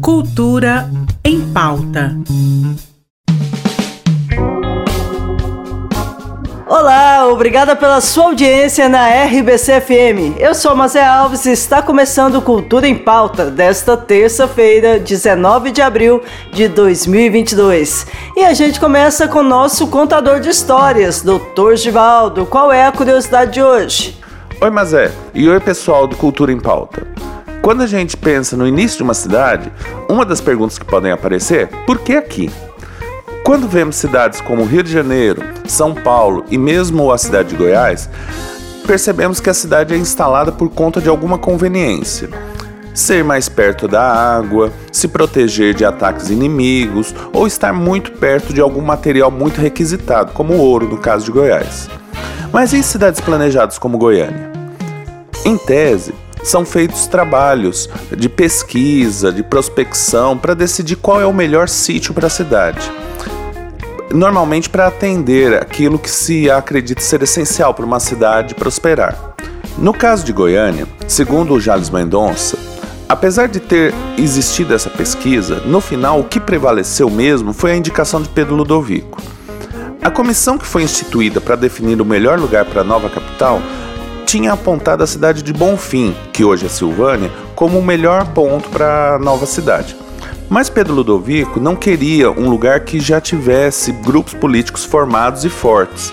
Cultura em pauta. Olá, obrigada pela sua audiência na RBC FM. Eu sou Mazé Alves e está começando Cultura em Pauta desta terça-feira, 19 de abril de 2022. E a gente começa com o nosso contador de histórias, Dr. Givaldo. Qual é a curiosidade de hoje? Oi, Mazé. E oi, pessoal do Cultura em Pauta. Quando a gente pensa no início de uma cidade, uma das perguntas que podem aparecer é por que aqui? Quando vemos cidades como Rio de Janeiro, São Paulo e mesmo a cidade de Goiás, percebemos que a cidade é instalada por conta de alguma conveniência. Ser mais perto da água, se proteger de ataques inimigos ou estar muito perto de algum material muito requisitado, como o ouro no caso de Goiás. Mas e cidades planejadas como Goiânia? Em tese, são feitos trabalhos de pesquisa, de prospecção para decidir qual é o melhor sítio para a cidade normalmente para atender aquilo que se acredita ser essencial para uma cidade prosperar. No caso de Goiânia, segundo o Jales Mendonça, apesar de ter existido essa pesquisa, no final o que prevaleceu mesmo foi a indicação de Pedro Ludovico. A comissão que foi instituída para definir o melhor lugar para a nova capital tinha apontado a cidade de Bonfim, que hoje é Silvânia, como o melhor ponto para a nova cidade. Mas Pedro Ludovico não queria um lugar que já tivesse grupos políticos formados e fortes.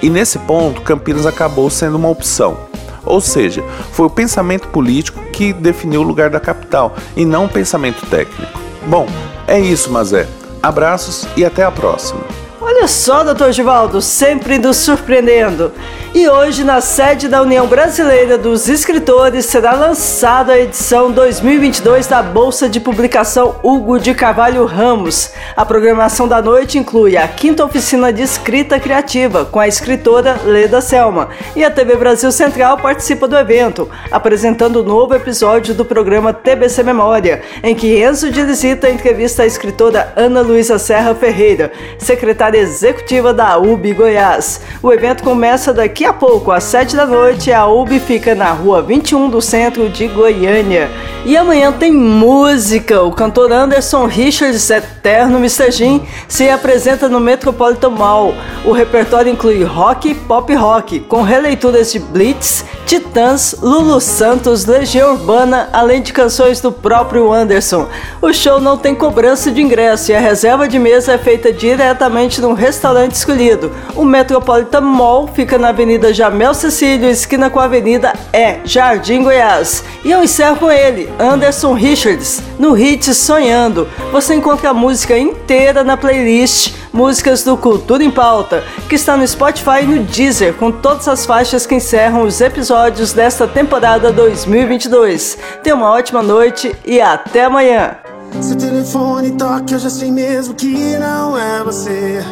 E nesse ponto, Campinas acabou sendo uma opção. Ou seja, foi o pensamento político que definiu o lugar da capital e não o pensamento técnico. Bom, é isso, Mazé. Abraços e até a próxima. Olha só, doutor Givaldo, sempre nos surpreendendo. E hoje, na sede da União Brasileira dos Escritores, será lançada a edição 2022 da Bolsa de Publicação Hugo de Carvalho Ramos. A programação da noite inclui a quinta oficina de escrita criativa com a escritora Leda Selma. E a TV Brasil Central participa do evento, apresentando o um novo episódio do programa TBC Memória, em que Enzo de Lisita entrevista a escritora Ana Luísa Serra Ferreira, secretária executiva da UB Goiás. O evento começa daqui a pouco, às 7 da noite, a UB fica na rua 21 do centro de Goiânia. E amanhã tem música. O cantor Anderson Richards, eterno Mr. Jim, se apresenta no Metropolitan Mall. O repertório inclui rock e pop rock, com releituras de Blitz, Titãs, Lulu Santos, Legião Urbana, além de canções do próprio Anderson. O show não tem cobrança de ingresso e a reserva de mesa é feita diretamente num restaurante escolhido. O Metropolitan Mall fica na Avenida Jamel Cecílio, esquina com a Avenida E, Jardim Goiás. E eu encerro com ele, Anderson Richards, no hit Sonhando. Você encontra a música inteira na playlist Músicas do Cultura em Pauta, que está no Spotify e no Deezer, com todas as faixas que encerram os episódios desta temporada 2022. Tenha uma ótima noite e até amanhã! Se o telefone toca, eu já sei mesmo que não é você.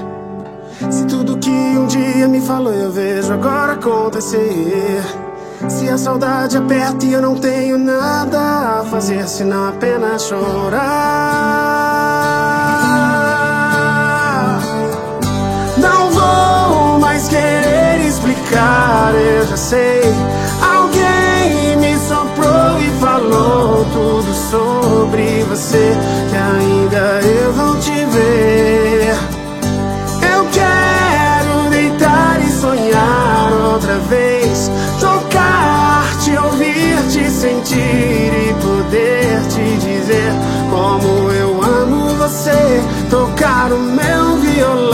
Se tudo que um dia me falou eu vejo agora acontecer. Se a saudade aperta e eu não tenho nada a fazer senão apenas chorar. Eu já sei. Alguém me soprou e falou tudo sobre você. Que ainda eu vou te ver. Eu quero deitar e sonhar outra vez. Tocar, te ouvir, te sentir e poder te dizer como eu amo você. Tocar o meu violão